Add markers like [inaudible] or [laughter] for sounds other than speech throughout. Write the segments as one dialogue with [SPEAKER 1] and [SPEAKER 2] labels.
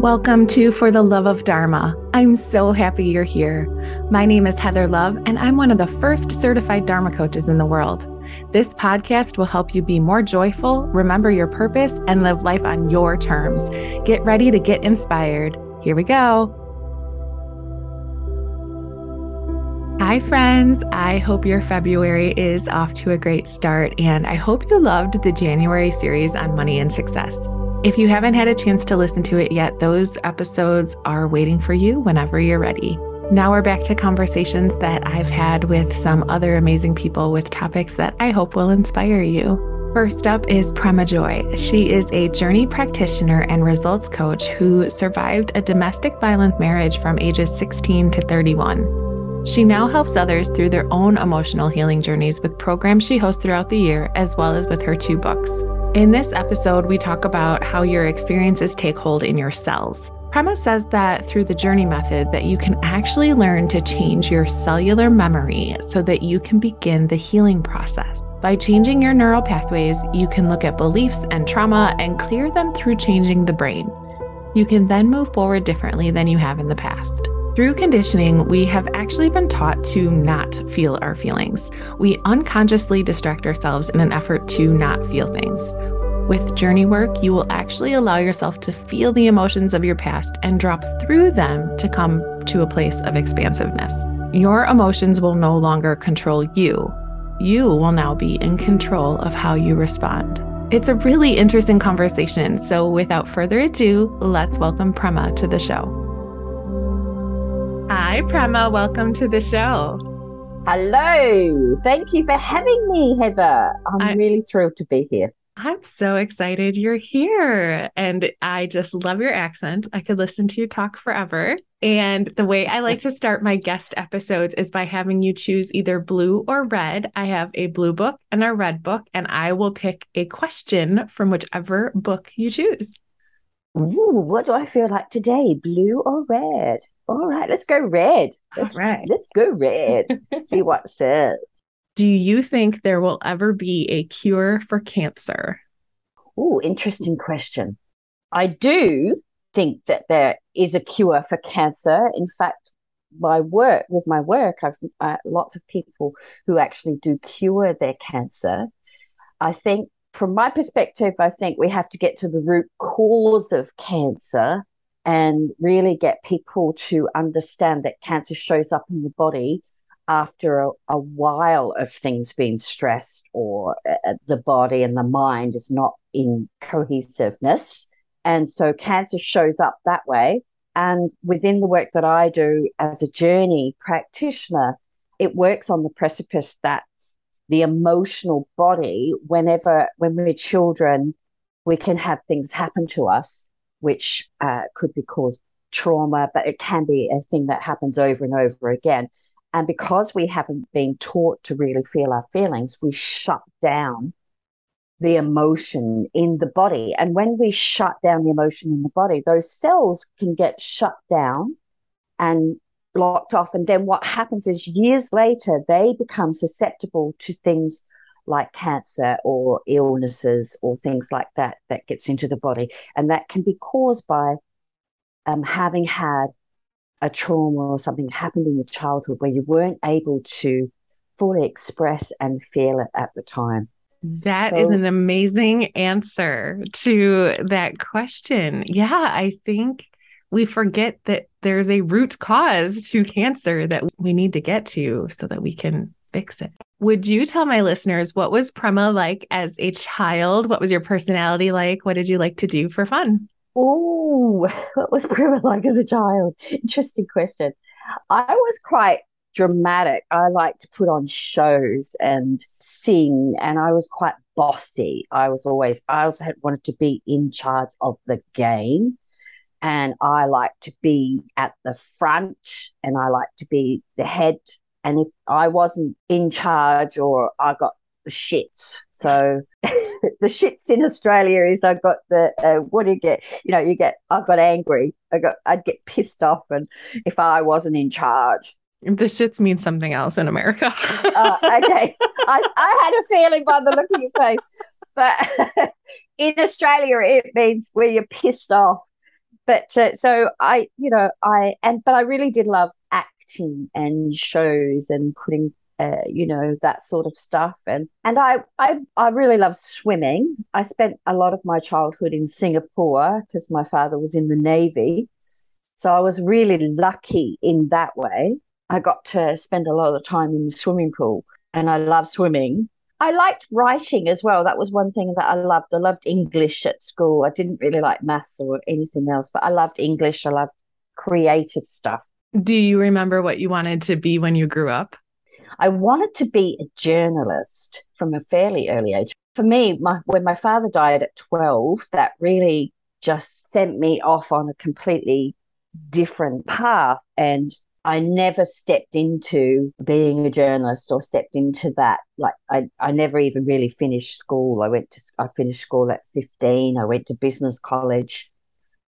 [SPEAKER 1] Welcome to For the Love of Dharma. I'm so happy you're here. My name is Heather Love, and I'm one of the first certified Dharma coaches in the world. This podcast will help you be more joyful, remember your purpose, and live life on your terms. Get ready to get inspired. Here we go. Hi, friends. I hope your February is off to a great start, and I hope you loved the January series on money and success. If you haven't had a chance to listen to it yet, those episodes are waiting for you whenever you're ready. Now we're back to conversations that I've had with some other amazing people with topics that I hope will inspire you. First up is Prema Joy. She is a journey practitioner and results coach who survived a domestic violence marriage from ages 16 to 31. She now helps others through their own emotional healing journeys with programs she hosts throughout the year, as well as with her two books. In this episode, we talk about how your experiences take hold in your cells. Prema says that through the journey method that you can actually learn to change your cellular memory so that you can begin the healing process. By changing your neural pathways, you can look at beliefs and trauma and clear them through changing the brain. You can then move forward differently than you have in the past. Through conditioning, we have actually been taught to not feel our feelings. We unconsciously distract ourselves in an effort to not feel things. With journey work, you will actually allow yourself to feel the emotions of your past and drop through them to come to a place of expansiveness. Your emotions will no longer control you. You will now be in control of how you respond. It's a really interesting conversation. So, without further ado, let's welcome Prema to the show. Hi, Prema. Welcome to the show.
[SPEAKER 2] Hello. Thank you for having me, Heather. I'm I, really thrilled to be here.
[SPEAKER 1] I'm so excited you're here. And I just love your accent. I could listen to you talk forever. And the way I like to start my guest episodes is by having you choose either blue or red. I have a blue book and a red book, and I will pick a question from whichever book you choose.
[SPEAKER 2] Ooh, what do I feel like today? Blue or red? All right, let's go red. Let's,
[SPEAKER 1] All right.
[SPEAKER 2] Let's go red. [laughs] See what says.
[SPEAKER 1] Do you think there will ever be a cure for cancer?
[SPEAKER 2] Oh, interesting question. I do think that there is a cure for cancer. In fact, my work with my work, I've uh, lots of people who actually do cure their cancer. I think, from my perspective, I think we have to get to the root cause of cancer and really get people to understand that cancer shows up in the body after a, a while of things being stressed or uh, the body and the mind is not in cohesiveness. And so cancer shows up that way. And within the work that I do as a journey practitioner, it works on the precipice that the emotional body, whenever, when we're children, we can have things happen to us which uh, could be caused trauma, but it can be a thing that happens over and over again. And because we haven't been taught to really feel our feelings, we shut down the emotion in the body. And when we shut down the emotion in the body, those cells can get shut down and locked off. And then what happens is years later, they become susceptible to things like cancer or illnesses or things like that that gets into the body. And that can be caused by um, having had a trauma or something happened in your childhood where you weren't able to fully express and feel it at the time.
[SPEAKER 1] That so, is an amazing answer to that question. Yeah i think we forget that there's a root cause to cancer that we need to get to so that we can fix it. Would you tell my listeners what was Prema like as a child? What was your personality like? What did you like to do for fun?
[SPEAKER 2] Oh, [laughs] what was Prema like as a child? Interesting question. I was quite dramatic. I like to put on shows and sing, and I was quite bossy. I was always, I also had wanted to be in charge of the game. And I like to be at the front and I like to be the head and if I wasn't in charge or I got the shits, so [laughs] the shits in Australia is I got the uh, what do you get? You know, you get I got angry. I got I'd get pissed off, and if I wasn't in charge,
[SPEAKER 1] the shits means something else in America.
[SPEAKER 2] uh, okay, [laughs] I I had a feeling by the look of your face, but [laughs] in Australia it means where you're pissed off but uh, so I, you know, I and but I really did love acting and shows and putting uh, you know that sort of stuff and and I, I I really love swimming. I spent a lot of my childhood in Singapore because my father was in the navy, so I was really lucky in that way. I got to spend a lot of time in the swimming pool, and I love swimming. I liked writing as well. That was one thing that I loved. I loved English at school. I didn't really like maths or anything else, but I loved English. I loved creative stuff.
[SPEAKER 1] Do you remember what you wanted to be when you grew up?
[SPEAKER 2] I wanted to be a journalist from a fairly early age. For me, my, when my father died at 12, that really just sent me off on a completely different path. And I never stepped into being a journalist or stepped into that. Like I, I never even really finished school. I went to I finished school at 15. I went to business college.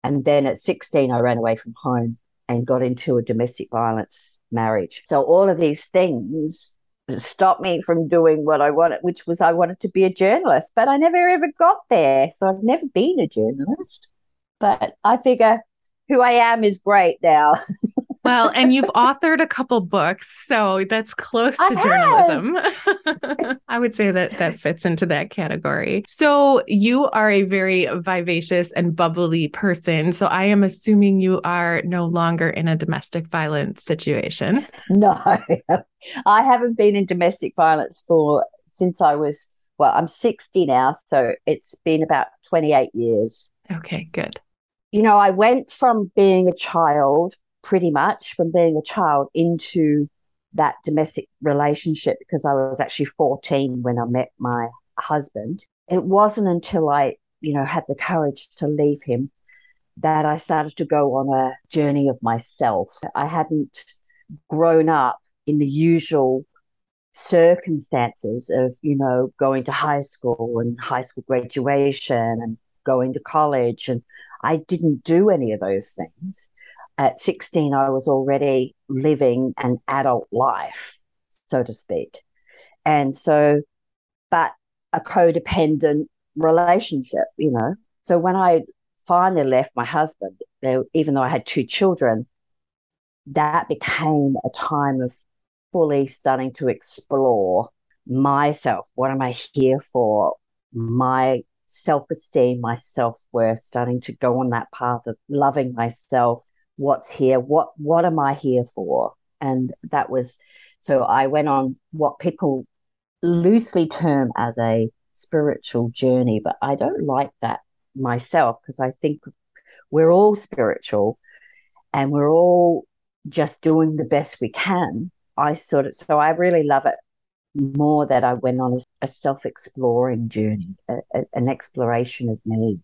[SPEAKER 2] And then at 16 I ran away from home and got into a domestic violence marriage. So all of these things stopped me from doing what I wanted, which was I wanted to be a journalist, but I never ever got there. So I've never been a journalist. But I figure who I am is great now. [laughs]
[SPEAKER 1] well, and you've authored a couple books, so that's close to I journalism. [laughs] I would say that that fits into that category. So you are a very vivacious and bubbly person. So I am assuming you are no longer in a domestic violence situation. [laughs]
[SPEAKER 2] No, [laughs] I haven't been in domestic violence for since I was well, I'm 60 now, so it's been about 28 years.
[SPEAKER 1] Okay, good.
[SPEAKER 2] You know, I went from being a child pretty much from being a child into that domestic relationship because I was actually 14 when I met my husband. It wasn't until I, you know, had the courage to leave him that I started to go on a journey of myself. I hadn't grown up in the usual circumstances of, you know, going to high school and high school graduation and going to college. And I didn't do any of those things at 16, I was already living an adult life, so to speak. And so, but a codependent relationship, you know. So when I finally left my husband, even though I had two children, that became a time of fully starting to explore myself. What am I here for? My self esteem, my self worth, starting to go on that path of loving myself, what's here what what am i here for? And that was so i went on what people loosely term as a spiritual journey but i don't like that myself because i think we're all spiritual and we're all just doing the best we can. I sort of so i really love it more that i went on a, a self-exploring journey a, a, an exploration of me.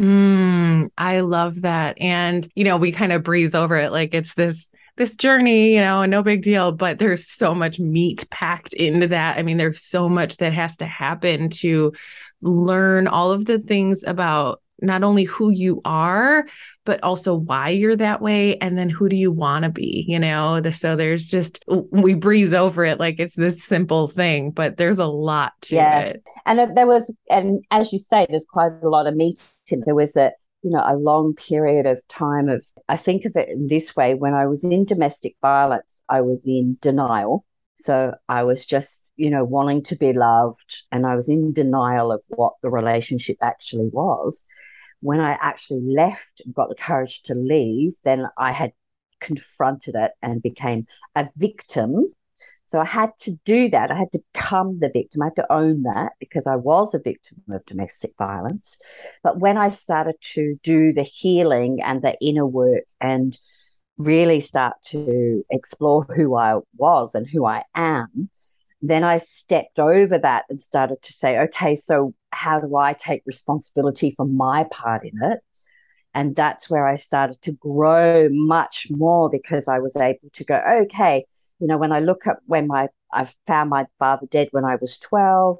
[SPEAKER 1] Mm, Um, I love that. And, you know, we kind of breeze over it like it's this this journey, you know, no big deal, but there's so much meat packed into that. I mean, there's so much that has to happen to learn all of the things about not only who you are, but also why you're that way. And then who do you want to be? You know, so there's just, we breeze over it like it's this simple thing, but there's a lot to yeah. it.
[SPEAKER 2] And uh, there was, and as you say, there's quite a lot of meat. There was a, you know, a long period of time of, I think of it in this way when I was in domestic violence, I was in denial. So I was just, you know, wanting to be loved and I was in denial of what the relationship actually was when I actually left, got the courage to leave, then I had confronted it and became a victim. So I had to do that. I had to become the victim. I had to own that because I was a victim of domestic violence. But when I started to do the healing and the inner work and really start to explore who I was and who I am, then I stepped over that and started to say, okay, so how do I take responsibility for my part in it? And that's where I started to grow much more because I was able to go, okay, you know, when I look at when my I found my father dead when I was 12,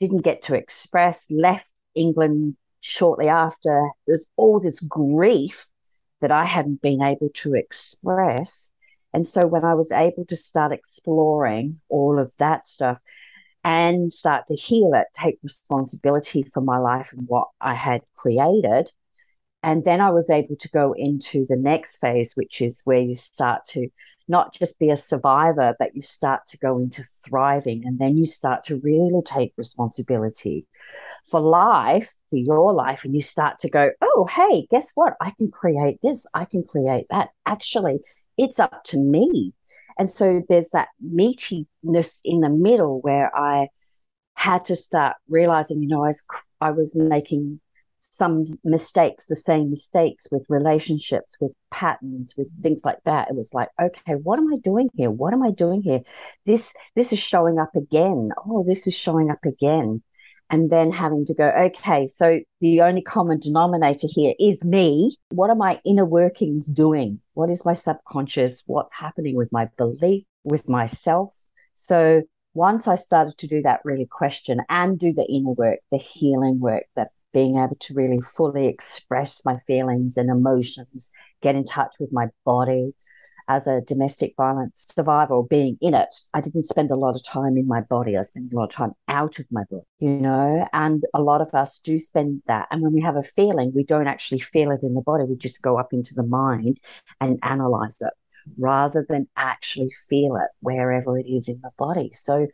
[SPEAKER 2] didn't get to express, left England shortly after. There's all this grief that I hadn't been able to express. And so when I was able to start exploring all of that stuff, and start to heal it, take responsibility for my life and what I had created, And then I was able to go into the next phase, which is where you start to not just be a survivor, but you start to go into thriving. And then you start to really take responsibility for life, for your life. And you start to go, oh, hey, guess what? I can create this, I can create that. Actually, it's up to me. And so there's that meatiness in the middle where I had to start realizing, you know, I was, I was making some mistakes, the same mistakes with relationships, with patterns, with things like that. It was like, okay, what am I doing here? What am I doing here? This this is showing up again. Oh, this is showing up again. And then having to go, okay, so the only common denominator here is me. What are my inner workings doing? What is my subconscious? What's happening with my belief, with myself? So once I started to do that really question and do the inner work, the healing work, the being able to really fully express my feelings and emotions, get in touch with my body. As a domestic violence survivor or being in it, I didn't spend a lot of time in my body. I spent a lot of time out of my body, you know, and a lot of us do spend that. And when we have a feeling, we don't actually feel it in the body. We just go up into the mind and analyze it rather than actually feel it wherever it is in the body. So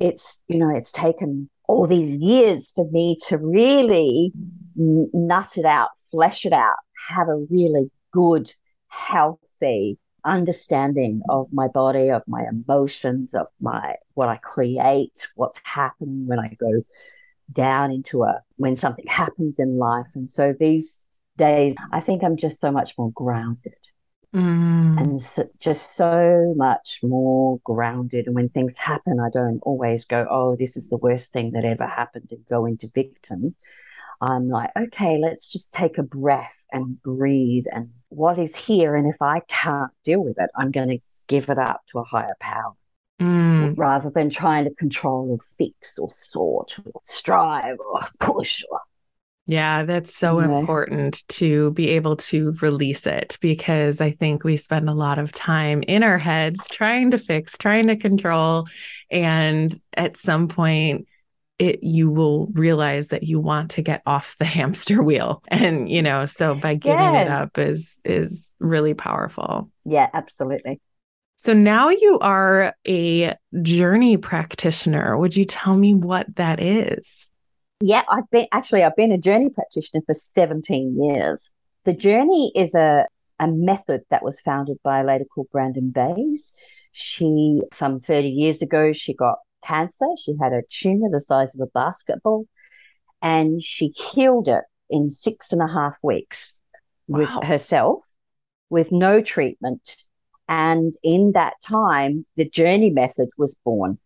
[SPEAKER 2] it's, you know, it's taken all these years for me to really nut it out, flesh it out, have a really good, healthy understanding of my body, of my emotions, of my what I create, what's happening when I go down into a when something happens in life. And so these days, I think I'm just so much more grounded. Mm. And so, just so much more grounded. And when things happen, I don't always go, oh, this is the worst thing that ever happened and go into victim. I'm like, okay, let's just take a breath and breathe and what is here. And if I can't deal with it, I'm going to give it up to a higher power. Mm. Rather than trying to control or fix or sort or strive or push or
[SPEAKER 1] yeah, that's so important to be able to release it because I think we spend a lot of time in our heads trying to fix, trying to control. And at some point, it you will realize that you want to get off the [laughs] hamster wheel. And you know so by giving yeah. it up is is really powerful.
[SPEAKER 2] Yeah absolutely.
[SPEAKER 1] So now you are a journey practitioner. Would you tell me what that is
[SPEAKER 2] yeah, I've been actually I've been a journey practitioner for 17 years. The journey is a a method that was founded by a lady called Brandon Bays. She some 30 years ago she got cancer. She had a tumor the size of a basketball, and she healed it in six and a half weeks wow. with herself, with no treatment. And in that time, the journey method was born.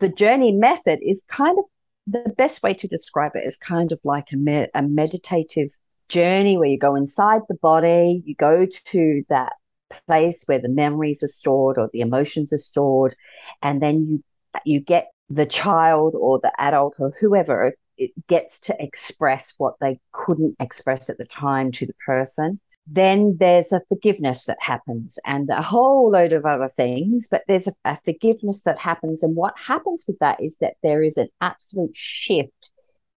[SPEAKER 2] The journey method is kind of the best way to describe it is kind of like a, a meditative journey where you go inside the body, you go to that place where the memories are stored or the emotions are stored, and then you you get the child or the adult or whoever it gets to express what they couldn't express at the time to the person then there's a forgiveness that happens and a whole load of other things. But there's a, a, forgiveness that happens. And what happens with that is that there is an absolute shift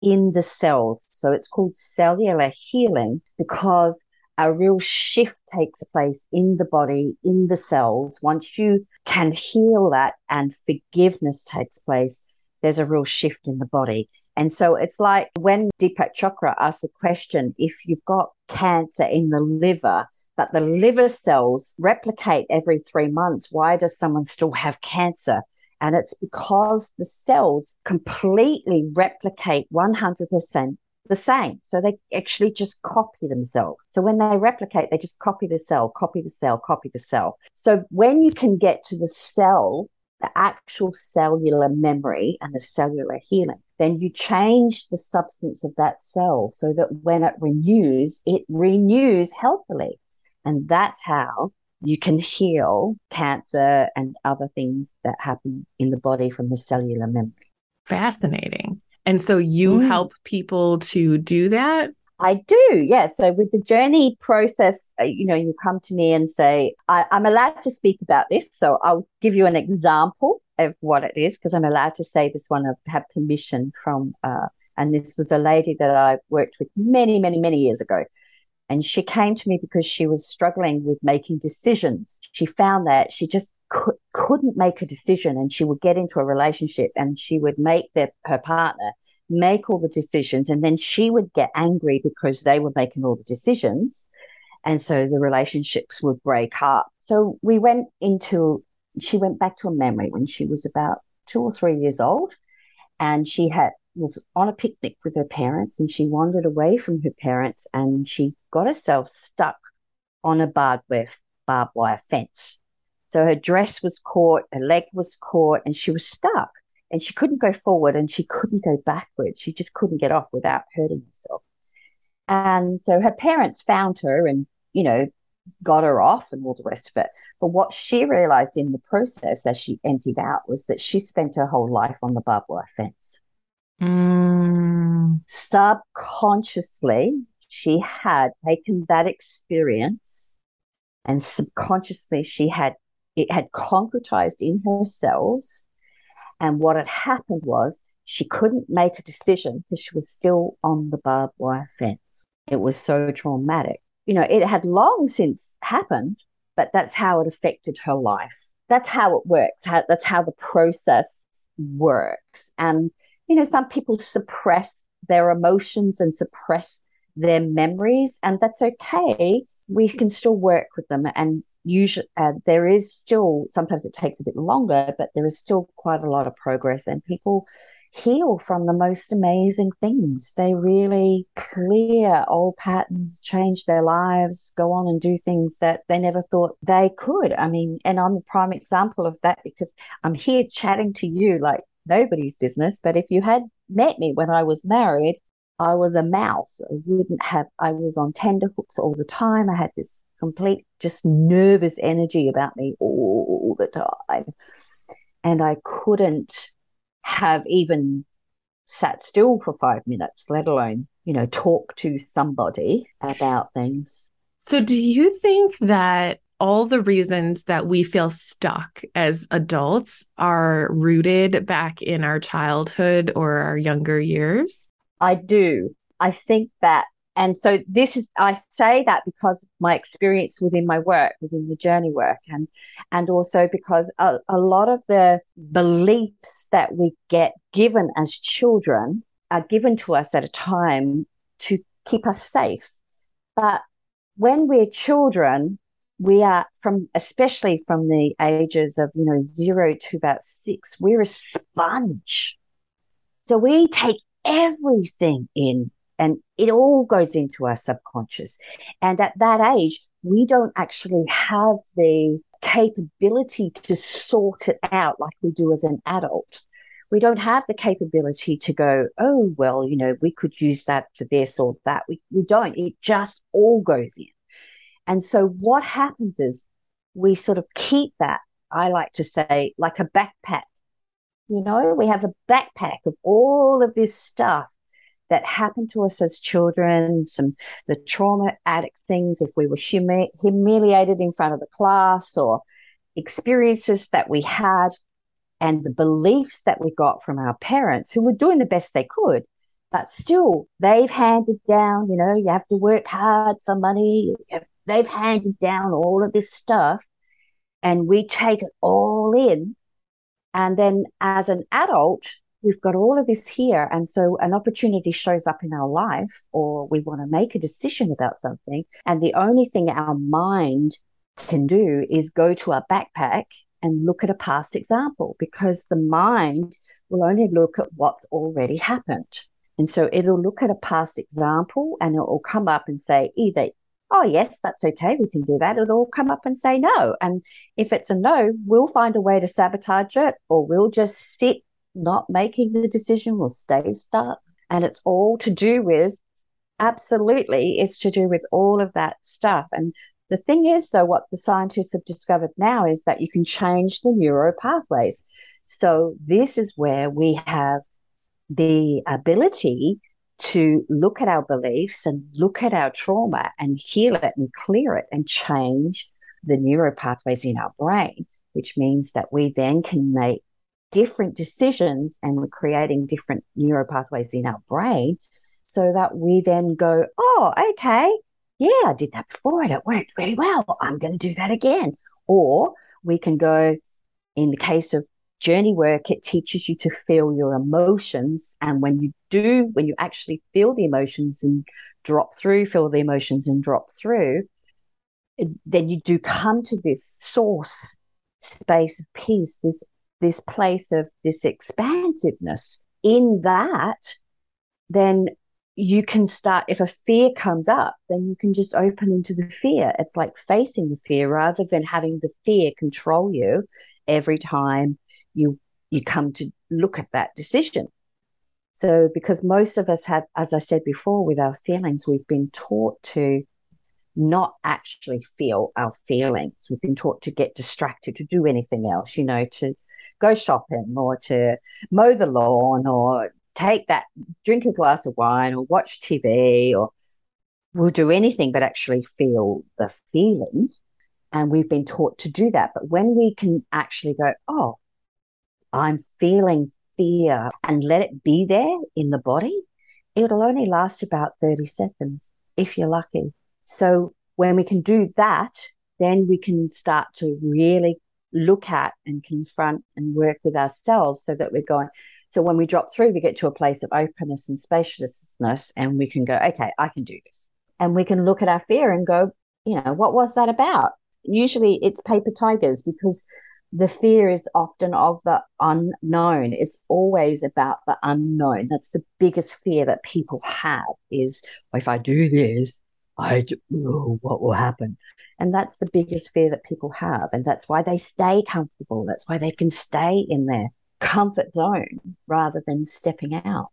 [SPEAKER 2] in the cells. So it's called cellular healing because a real shift takes place in the body, in the cells. Once you can heal that and forgiveness takes place, there's a real shift in the body. And so it's like when Deepak Chopra asked the question if you've got cancer in the liver, but the liver cells replicate every three months, why does someone still have cancer? And it's because the cells completely replicate 100% the same. So they actually just copy themselves. So when they replicate, they just copy the cell, copy the cell, copy the cell. So when you can get to the cell, the actual cellular memory and the cellular healing, then you change the substance of that cell so that when it renews, it renews healthily. And that's how you can heal cancer and other things that happen in the body from the cellular memory.
[SPEAKER 1] Fascinating. And so you mm. help people to do that?
[SPEAKER 2] I do, yeah. So with the journey process, uh, you know, you come to me and say, I, am allowed to speak about this. So I'll give you an example of what it is because I'm allowed to say this one. I have permission from, uh, and this was a lady that I worked with many, many, many years ago. And she came to me because she was struggling with making decisions. She found that she just could, couldn't make a decision and she would get into a relationship and she would make their, her partner make all the decisions and then she would get angry because they were making all the decisions and so the relationships would break up so we went into she went back to a memory when she was about two or three years old and she had was on a picnic with her parents and she wandered away from her parents and she got herself stuck on a barbed wire, barbed wire fence. So her dress was caught, her leg was caught, and she was stuck. And she couldn't go forward and she couldn't go backwards. She just couldn't get off without hurting herself. And so her parents found her and, you know, got her off and all the rest of it. But what she realized in the process as she emptied out was that she spent her whole life on the barbed wire fence.
[SPEAKER 1] Mm.
[SPEAKER 2] Subconsciously, she had taken that experience and subconsciously she had it had concretized in her cells. And what had happened was she couldn't make a decision because she was still on the barbed wire fence. It was so traumatic. You know, it had long since happened, but that's how it affected her life. That's how it works. How, that's how the process works. And you know, some people suppress their emotions and suppress their memories, and that's okay. We can still work with them, and usually uh, there is still sometimes it takes a bit longer, but there is still quite a lot of progress, and people heal from the most amazing things. They really clear old patterns, change their lives, go on and do things that they never thought they could. I mean, and I'm a prime example of that because I'm here chatting to you like nobody's business. But if you had met me when I was married, I was a mouse. I wouldn't have, I was on tenterhooks all the time. I had this complete, just nervous energy about me all the time. And I couldn't have even sat still for five minutes, let alone, you know, talk to somebody about things.
[SPEAKER 1] So, do you think that all the reasons that we feel stuck as adults are rooted back in our childhood or our younger years?
[SPEAKER 2] I do. I think that and so this is i say that because my experience within my work within the journey work and and also because a, a lot of the beliefs that we get given as children are given to us at a time to keep us safe. But when we're children we are from especially from the ages of you know zero to about six we're a sponge. So we take everything in and it all goes into our subconscious. And at that age we don't actually have the capability to sort it out like we do as an adult. We don't have the capability to go oh well you know we could use that for this or that. We, we don't. It just all goes in. And so what happens is we sort of keep that, I like to say, like a backpack. You know, we have a backpack of all of this stuff that happened to us as children, some the trauma addict things, if we were humi- humiliated in front of the class or experiences that we had and the beliefs that we got from our parents who were doing the best they could but still they've handed down you know you have to work hard for money they've handed down all of this stuff and we take it all in. And then as an adult, we've got all of this here. And so an opportunity shows up in our life, or we want to make a decision about something. And the only thing our mind can do is go to our backpack and look at a past example because the mind will only look at what's already happened. And so it'll look at a past example and it will come up and say either oh, yes, that's okay, we can do that. It'll come up and say no. And if it's a no, we'll find a way to sabotage it or we'll just sit not making the decision, we'll stay stuck. And it's all to do with, absolutely, it's to do with all of that stuff. And the thing is, though, what the scientists have discovered now is that you can change the neuro pathways. So this is where we have the ability to look at our beliefs and look at our trauma and heal it and clear it and change the neuropathways in our brain, which means that we then can make different decisions and we're creating different neuropathways in our brain so that we then go, oh, okay, yeah, I did that before and it worked really well. I'm going to do that again. Or we can go, in the case of journey work, it teaches you to feel your emotions. And when you do, when you actually feel the emotions and drop through, feel the emotions and drop through, then you do come to this source space of peace, this this place of this expansiveness. In that, then you can start if a fear comes up then you can just open into the fear. It's like facing the fear rather than having the fear control you every time you you come to look at that decision. So because most of us have as i said before with our feelings we've been taught to not actually feel our feelings. We've been taught to get distracted to do anything else you know to go shopping or to mow the lawn or take that, drink a glass of wine or watch TV or we'll do anything but actually feel the feeling. And we've been taught to do that. But when we can actually go, oh, I'm feeling fear and let it be there in the body, it'll only last about 30 seconds if you're lucky. So when we can do that, then we can start to really look at and confront and work with ourselves so that we're going, so when we drop through, we get to a place of openness and spaciousness, and we can go, okay, I can do this. And we can look at our fear and go, you know, what was that about? Usually it's paper tigers because the fear is often of the unknown. It's always about the unknown. That's the biggest fear that people have is if I do this, I oh, what will happen? And that's the biggest fear that people have. And that's why they stay comfortable. That's why they can stay in their comfort zone rather than stepping out.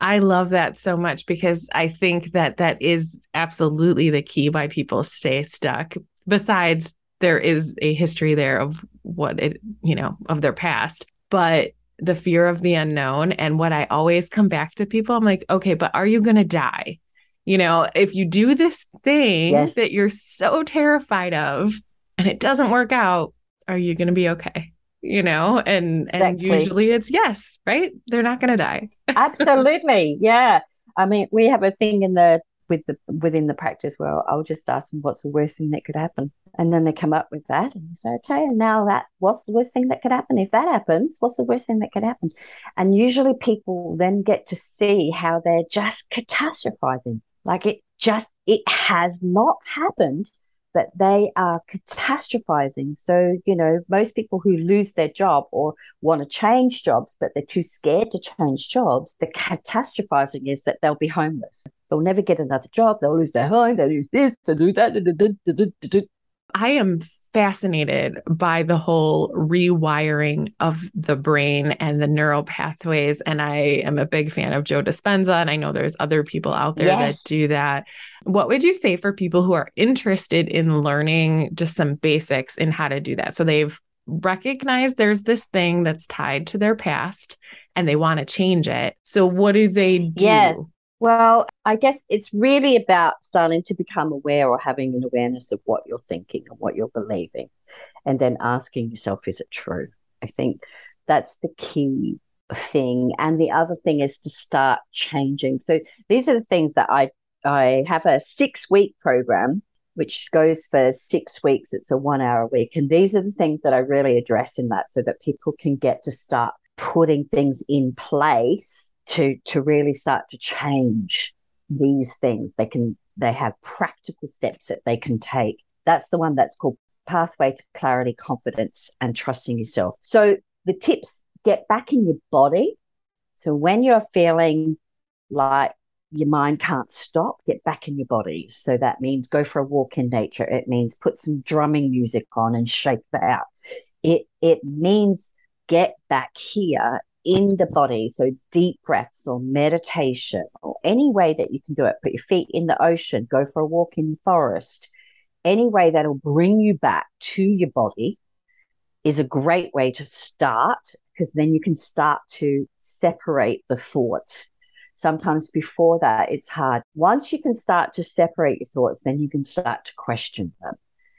[SPEAKER 1] I love that so much because I think that that is absolutely the key why people stay stuck. Besides, there is a history there of what it, you know, of their past, but the fear of the unknown. And what I always come back to people, I'm like, okay, but are you going to die? You know, if you do this thing yes. that you're so terrified of and it doesn't work out, are you going to be okay? you know and and exactly. usually it's yes right? They're not going to die. [laughs]
[SPEAKER 2] Absolutely. Yeah. I mean we have a thing in the with the within the practice where i'll just ask them what's the worst thing that could happen. And then they come up with that and say okay. And now that what's the worst thing that could happen? If that happens what's the worst thing that could happen? And usually people then get to see how they're just catastrophizing like it just it has not happened but they are catastrophizing. So, you know, most people who lose their job or want to change jobs, but they're too scared to change jobs, the catastrophizing is that they'll be homeless. They'll never get another job. They'll lose their home. They'll lose this, they'll lose that.
[SPEAKER 1] I am fascinated by the whole rewiring of the brain and the neural pathways. And I am a big fan of Joe Dispenza. And I know there's other people out there yes. that do that. What would you say for people who are interested in learning just some basics in how to do that? So they've recognized there's this thing that's tied to their past and they want to change it. So what do they do?
[SPEAKER 2] Yes. Well, I guess it's really about starting to become aware or having an awareness of what you're thinking and what you're believing, and then asking yourself, is it true? I think that's the key thing. And the other thing is to start changing. So these are the things that I I have a six week program which goes for six weeks. It's a one hour a week. And these are the things that I really address in that so that people can get to start putting things in place to to really start to change these things. They can they have practical steps that they can take. That's the one that's called pathway to clarity confidence and trusting yourself. So the tips get back in your body. So when you're feeling like your mind can't stop get back in your body. So that means go for a walk in nature. It means put some drumming music on and shake that out. It it means get back here in the body. So deep breaths or meditation or any way that you can do it. Put your feet in the ocean, go for a walk in the forest. Any way that'll bring you back to your body is a great way to start because then you can start to separate the thoughts. Sometimes before that, it's hard. Once you can start to separate your thoughts, then you can start to question them.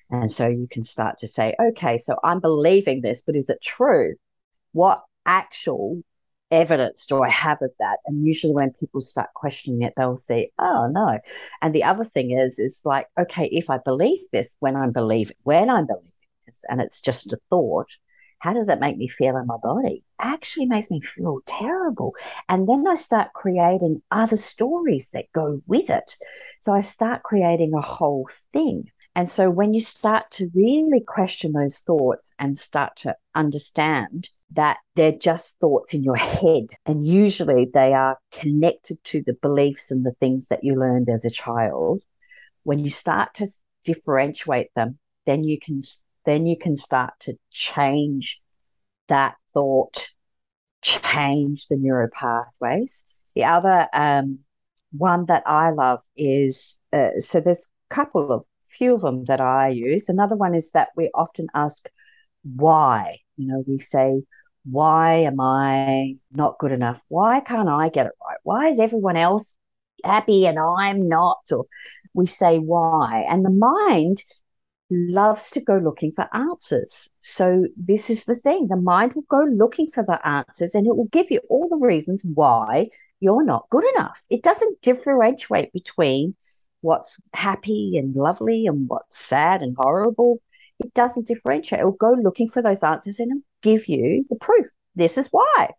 [SPEAKER 2] And so you can start to say, okay, so I'm believing this, but is it true? What actual evidence do I have of that? And usually when people start questioning it, they'll say, oh no. And the other thing is, is like, okay, if I believe this, when I'm believing, when I'm believing this, and it's just a thought, how does that make me feel in my body? Actually makes me feel terrible. And then I start creating other stories that go with it. So I start creating a whole thing. And so when you start to really question those thoughts and start to understand that they're just thoughts in your head, and usually they are connected to the beliefs and the things that you learned as a child, when you start to differentiate them, then you can then you can start to change that thought, change the neural pathways. The other um, one that I love is uh, so there's a couple of few of them that I use. Another one is that we often ask why. You know, we say, why am I not good enough? Why can't I get it right? Why is everyone else happy and I'm not? Or we say why. And the mind loves to go looking for answers. So, this is the thing the mind will go looking for the answers and it will give you all the reasons why you're not good enough. It doesn't differentiate between what's happy and lovely and what's sad and horrible. It doesn't differentiate. It will go looking for those answers and give you the proof. This is why.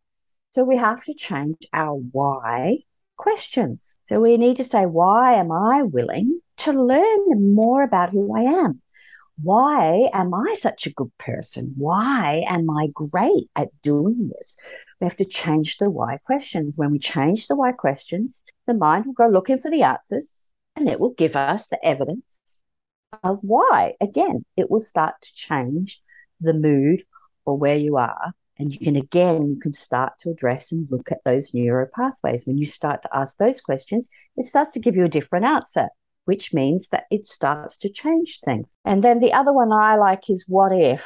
[SPEAKER 2] So, we have to change our why questions. So, we need to say, why am I willing to learn more about who I am? why am I such a good person? Why am I great at doing this? We have to change the why questions. When we change the why questions, the mind will go looking for the answers and it will give us the evidence of why. Again, it will start to change the mood or where you are. And you can again, you can start to address and look at those neuro pathways. When you start to ask those questions, it starts to give you a different answer which means that it starts to change things. And then the other one I like is what if?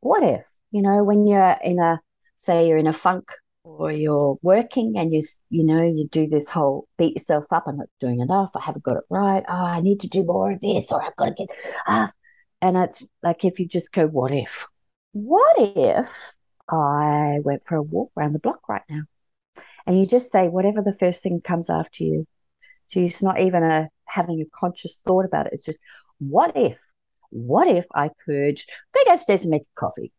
[SPEAKER 2] What if? You know, when you're in a, say, you're in a funk or you're working and you, you know, you do this whole beat yourself up. I'm not doing enough. I haven't got it right. Oh, I need to do more of this or I've got to get, ah. And it's like if you just go, what if? What if I went for a walk around the block right now? And you just say whatever the first thing comes after you. So it's not even a having a conscious thought about it. It's just, what if? What if I could go downstairs and make coffee?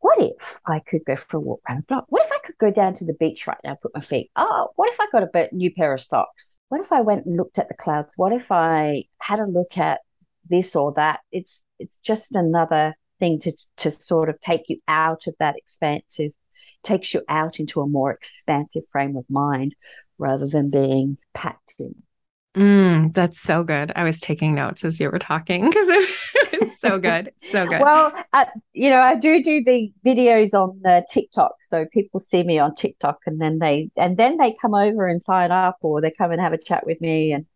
[SPEAKER 2] What if I could go for a walk around the block? What if I could go down to the beach right now, put my feet? Oh, what if I got a new pair of socks? What if I went and looked at the clouds? What if I had a look at this or that? It's it's just another thing to to sort of take you out of that expansive, takes you out into a more expansive frame of mind rather than being packed in.
[SPEAKER 1] Mm, that's so good. I was taking notes as you were talking because [laughs] so good. So good.
[SPEAKER 2] Well, uh, you know, I do do the videos on the TikTok. So people see me on TikTok and then they, and then they come over and sign up or they come and have a chat with me. And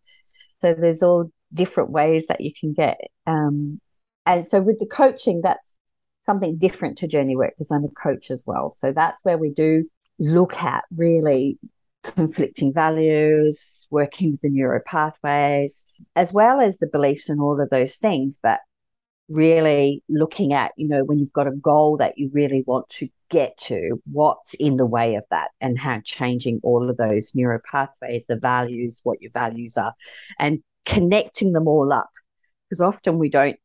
[SPEAKER 2] so there's all different ways that you can get. Um, and so with the coaching, that's something different to journey work because I'm a coach as well. So that's where we do look at really conflicting values, working with the neuro pathways, as well as the beliefs and all of those things. But really looking at, you know, when you've got a goal that you really want to get to, what's in the way of that, and how changing all of those neuro pathways, the values, what your values are, and connecting them all up. Because often we don't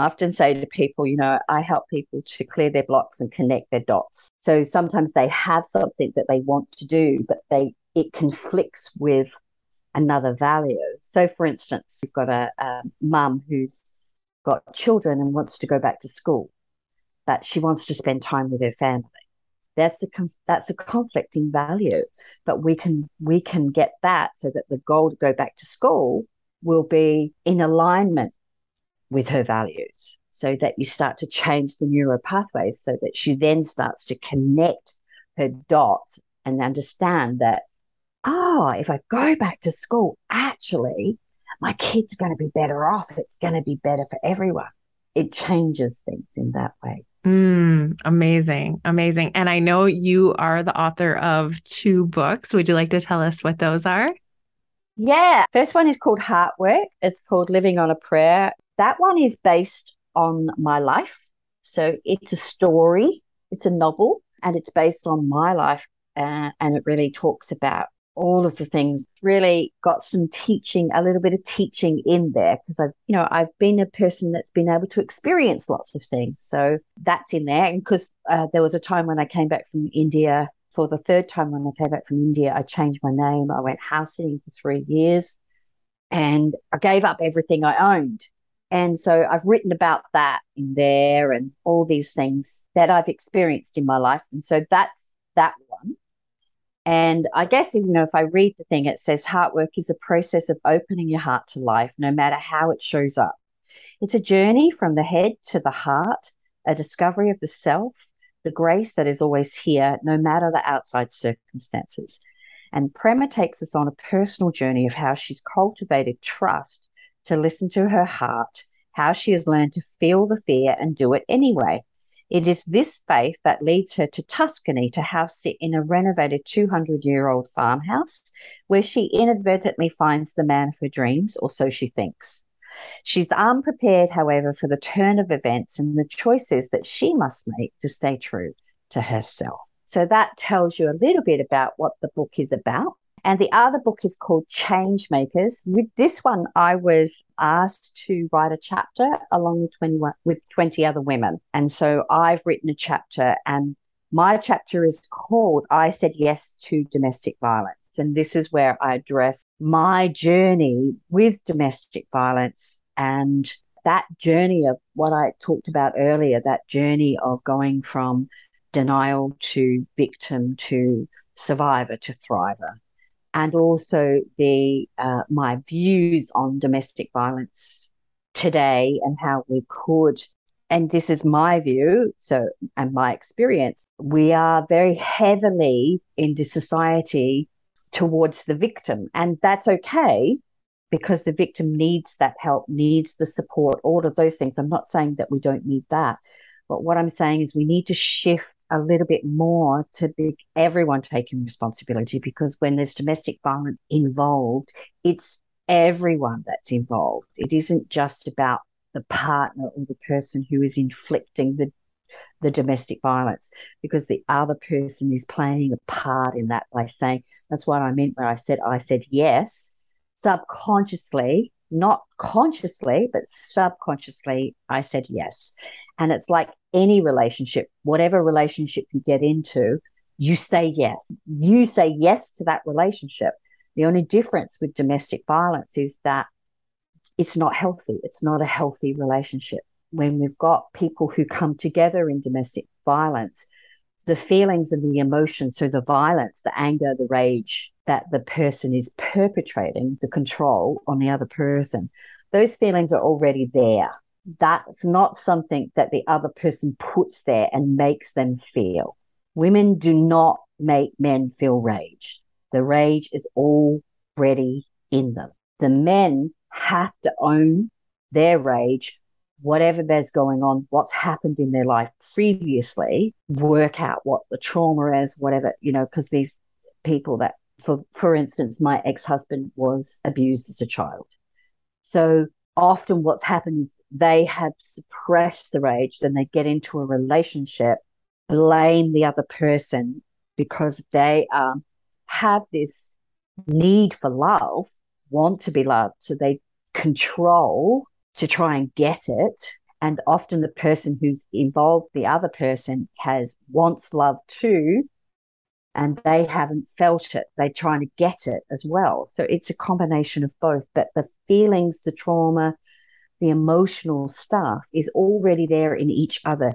[SPEAKER 2] I often say to people, you know, I help people to clear their blocks and connect their dots. So sometimes they have something that they want to do, but they it conflicts with another value. So, for instance, you've got a, a mum who's got children and wants to go back to school, but she wants to spend time with her family. That's a that's a conflicting value, but we can we can get that so that the goal to go back to school will be in alignment with her values so that you start to change the neural pathways so that she then starts to connect her dots and understand that, oh, if I go back to school, actually, my kid's going to be better off. It's going to be better for everyone. It changes things in that way.
[SPEAKER 1] Mm, amazing. Amazing. And I know you are the author of two books. Would you like to tell us what those are?
[SPEAKER 2] Yeah. First one is called Heart Work. It's called Living on a Prayer. That one is based on my life. So it's a story, it's a novel, and it's based on my life uh, and it really talks about all of the things really got some teaching a little bit of teaching in there because i've you know i've been a person that's been able to experience lots of things. So that's in there. And because uh, there was a time when i came back from india for the third time when i came back from india i changed my name. I went house sitting for three years and i gave up everything i owned. And so i've written about that in there and all these things that i've experienced in my life. And so that's that one and I guess, you know, if I read the thing, it says heart work is a process of opening your heart to life, no matter how it shows up. It's a journey from the head to the heart, a discovery of the self, the grace that is always here, no matter the outside circumstances. And Prema takes us on a personal journey of how she's cultivated trust to listen to her heart, how she has learned to feel the fear and do it anyway. It is this faith that leads her to Tuscany to house sit in a renovated 200 year old farmhouse where she inadvertently finds the man of her dreams, or so she thinks. She's unprepared, however, for the turn of events and the choices that she must make to stay true to herself. So that tells you a little bit about what the book is about. And the other book is called Change Makers. With this one, I was asked to write a chapter along with 21 with 20 other women. And so I've written a chapter and my chapter is called I Said Yes to Domestic Violence. And this is where I address my journey with domestic violence and that journey of what I talked about earlier, that journey of going from denial to victim to survivor to thriver and also the uh, my views on domestic violence today and how we could and this is my view so and my experience we are very heavily in the society towards the victim. And that's okay because the victim needs that help needs the support all of those things. I'm not saying that we don't need that. But what i'm saying is we need to shift a little bit more to be everyone taking responsibility because when there's domestic violence involved, it's everyone that's involved. It isn't just about the partner or the person who is inflicting the the domestic violence because the other person is playing a part in that by saying that's what I meant when I said I said yes subconsciously not consciously but subconsciously I said yes and it's like any relationship, whatever relationship you get into, you say yes. You say yes to that relationship. The only difference with domestic violence is that it's not healthy. It's not a healthy relationship. When we've got people who come together in domestic violence, the feelings and the emotions, so the violence, the anger, the rage that the person is perpetrating, the control on the other person, those feelings are already there that's not something that the other person puts there and makes them feel. Women do not make men feel rage. The rage is already in them. The men have to own their rage, whatever there's going on, what's happened in their life previously, work out what the trauma is, whatever, you know, because these people that, for, for instance, my ex husband was abused as a child. So often what's happened is they have suppressed the rage, then they get into a relationship, blame the other person because they um, have this need for love, want to be loved. So they control to try and get it. And often the person who's involved, the other person, has wants love too, and they haven't felt it. They're trying to get it as well. So it's a combination of both. But the feelings, the trauma, the emotional stuff is already there in each other.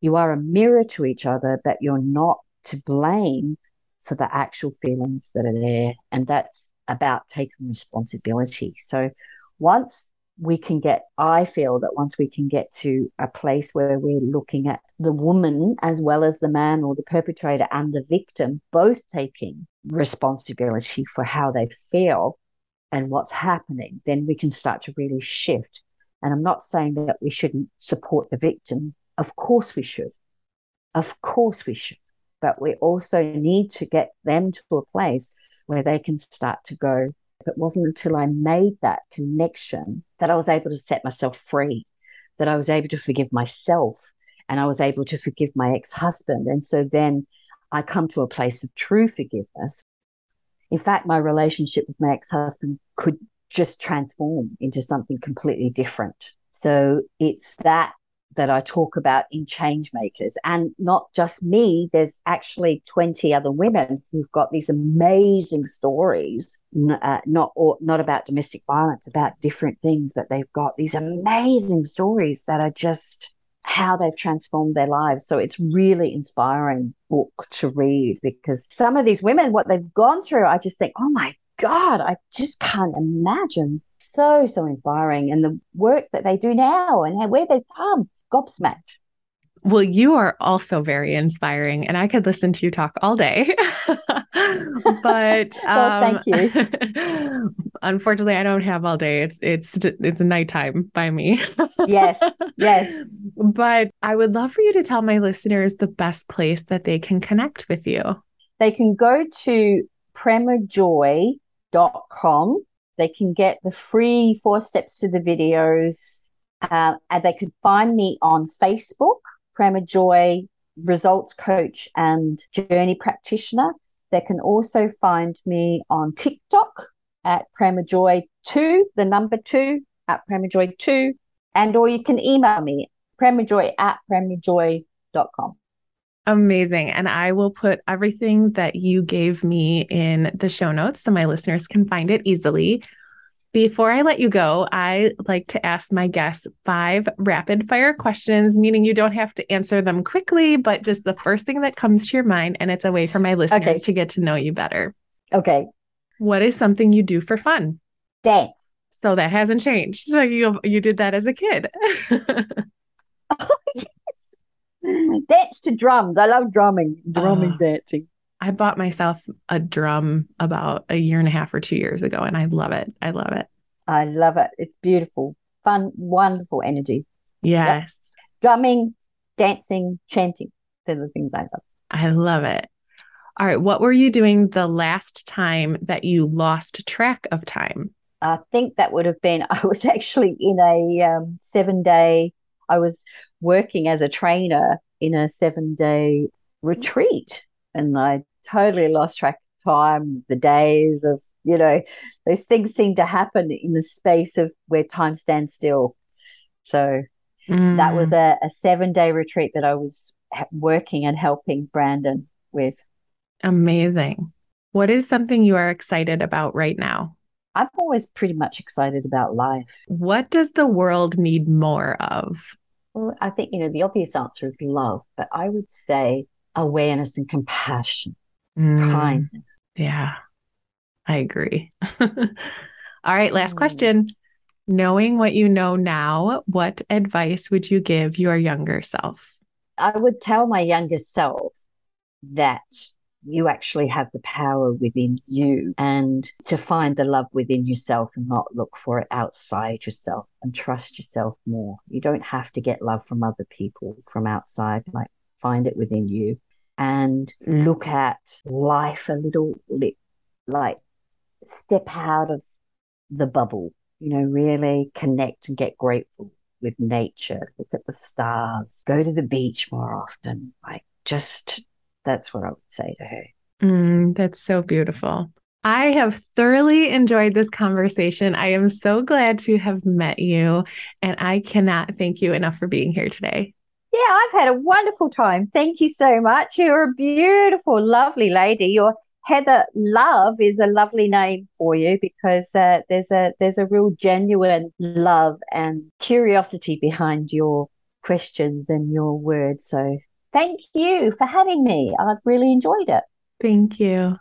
[SPEAKER 2] You are a mirror to each other, but you're not to blame for the actual feelings that are there. And that's about taking responsibility. So once we can get, I feel that once we can get to a place where we're looking at the woman as well as the man or the perpetrator and the victim both taking responsibility for how they feel and what's happening, then we can start to really shift. And I'm not saying that we shouldn't support the victim. Of course we should. Of course we should. But we also need to get them to a place where they can start to go, it wasn't until I made that connection that I was able to set myself free, that I was able to forgive myself and I was able to forgive my ex husband. And so then I come to a place of true forgiveness. In fact, my relationship with my ex husband could just transform into something completely different. So it's that that I talk about in Change Makers. And not just me, there's actually 20 other women who've got these amazing stories, uh, not, or, not about domestic violence, about different things, but they've got these amazing stories that are just how they've transformed their lives. So it's really inspiring book to read because some of these women, what they've gone through, I just think, oh my God, I just can't imagine. So, so inspiring. And the work that they do now and where they've come, gobsmacked.
[SPEAKER 1] Well, you are also very inspiring, and I could listen to you talk all day. [laughs] but [laughs]
[SPEAKER 2] well, thank you.
[SPEAKER 1] Um, [laughs] unfortunately, I don't have all day. It's it's it's nighttime by me.
[SPEAKER 2] yes, yes.
[SPEAKER 1] But I would love for you to tell my listeners the best place that they can connect with you.
[SPEAKER 2] They can go to premajoy.com. They can get the free four steps to the videos uh, and they could find me on Facebook, Prema Joy Results Coach and Journey Practitioner. They can also find me on TikTok at Prema Joy 2, the number 2 at Prema Joy 2. And or you can email me, premajoy at premajoy.com.
[SPEAKER 1] Amazing. And I will put everything that you gave me in the show notes so my listeners can find it easily. Before I let you go, I like to ask my guests five rapid fire questions, meaning you don't have to answer them quickly, but just the first thing that comes to your mind. And it's a way for my listeners okay. to get to know you better.
[SPEAKER 2] Okay.
[SPEAKER 1] What is something you do for fun?
[SPEAKER 2] Dance.
[SPEAKER 1] So that hasn't changed. So you you did that as a kid. [laughs]
[SPEAKER 2] Dance to drums. I love drumming, drumming, uh, dancing.
[SPEAKER 1] I bought myself a drum about a year and a half or two years ago, and I love it. I love it.
[SPEAKER 2] I love it. It's beautiful, fun, wonderful energy.
[SPEAKER 1] Yes.
[SPEAKER 2] Yep. Drumming, dancing, chanting. They're the things I love.
[SPEAKER 1] I love it. All right. What were you doing the last time that you lost track of time?
[SPEAKER 2] I think that would have been, [laughs] I was actually in a um, seven day, I was working as a trainer in a seven day retreat and I totally lost track of time, the days of, you know, those things seem to happen in the space of where time stands still. So mm. that was a, a seven day retreat that I was working and helping Brandon with.
[SPEAKER 1] Amazing. What is something you are excited about right now?
[SPEAKER 2] I'm always pretty much excited about life.
[SPEAKER 1] What does the world need more of?
[SPEAKER 2] Well, I think, you know, the obvious answer is love, but I would say awareness and compassion, mm, kindness.
[SPEAKER 1] Yeah, I agree. [laughs] All right, last mm. question. Knowing what you know now, what advice would you give your younger self?
[SPEAKER 2] I would tell my younger self that you actually have the power within you and to find the love within yourself and not look for it outside yourself and trust yourself more. You don't have to get love from other people from outside, like find it within you and look at life a little bit like step out of the bubble, you know, really connect and get grateful with nature, look at the stars, go to the beach more often. Like, just that's what I would say to her.
[SPEAKER 1] Mm, that's so beautiful. I have thoroughly enjoyed this conversation. I am so glad to have met you, and I cannot thank you enough for being here today.
[SPEAKER 2] Yeah, I've had a wonderful time. Thank you so much. You're a beautiful, lovely lady. Your Heather Love is a lovely name for you because uh, there's a there's a real genuine love and curiosity behind your questions and your words. So thank you for having me. I've really enjoyed it.
[SPEAKER 1] Thank you.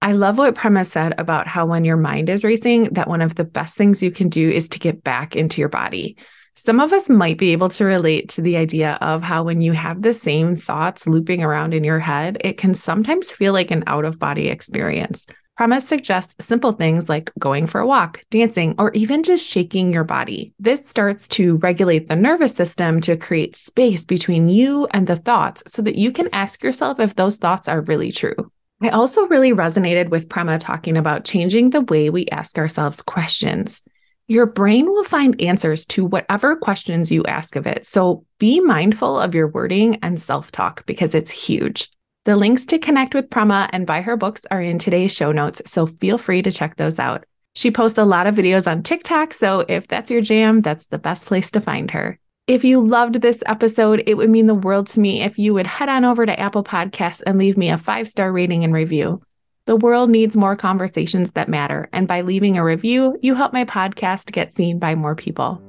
[SPEAKER 1] I love what Prema said about how when your mind is racing, that one of the best things you can do is to get back into your body. Some of us might be able to relate to the idea of how when you have the same thoughts looping around in your head, it can sometimes feel like an out of body experience. Prema suggests simple things like going for a walk, dancing, or even just shaking your body. This starts to regulate the nervous system to create space between you and the thoughts so that you can ask yourself if those thoughts are really true. I also really resonated with Prema talking about changing the way we ask ourselves questions. Your brain will find answers to whatever questions you ask of it. So be mindful of your wording and self talk because it's huge. The links to connect with Prema and buy her books are in today's show notes, so feel free to check those out. She posts a lot of videos on TikTok, so if that's your jam, that's the best place to find her. If you loved this episode, it would mean the world to me if you would head on over to Apple Podcasts and leave me a five star rating and review. The world needs more conversations that matter, and by leaving a review, you help my podcast get seen by more people.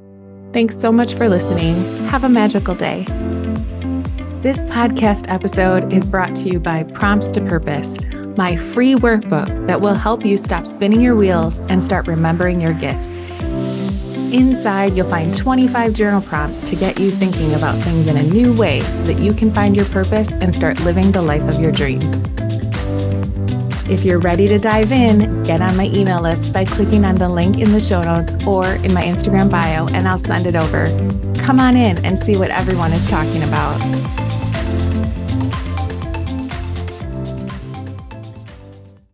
[SPEAKER 1] Thanks so much for listening. Have a magical day. This podcast episode is brought to you by Prompts to Purpose, my free workbook that will help you stop spinning your wheels and start remembering your gifts. Inside, you'll find 25 journal prompts to get you thinking about things in a new way so that you can find your purpose and start living the life of your dreams. If you're ready to dive in, get on my email list by clicking on the link in the show notes or in my Instagram bio, and I'll send it over. Come on in and see what everyone is talking about.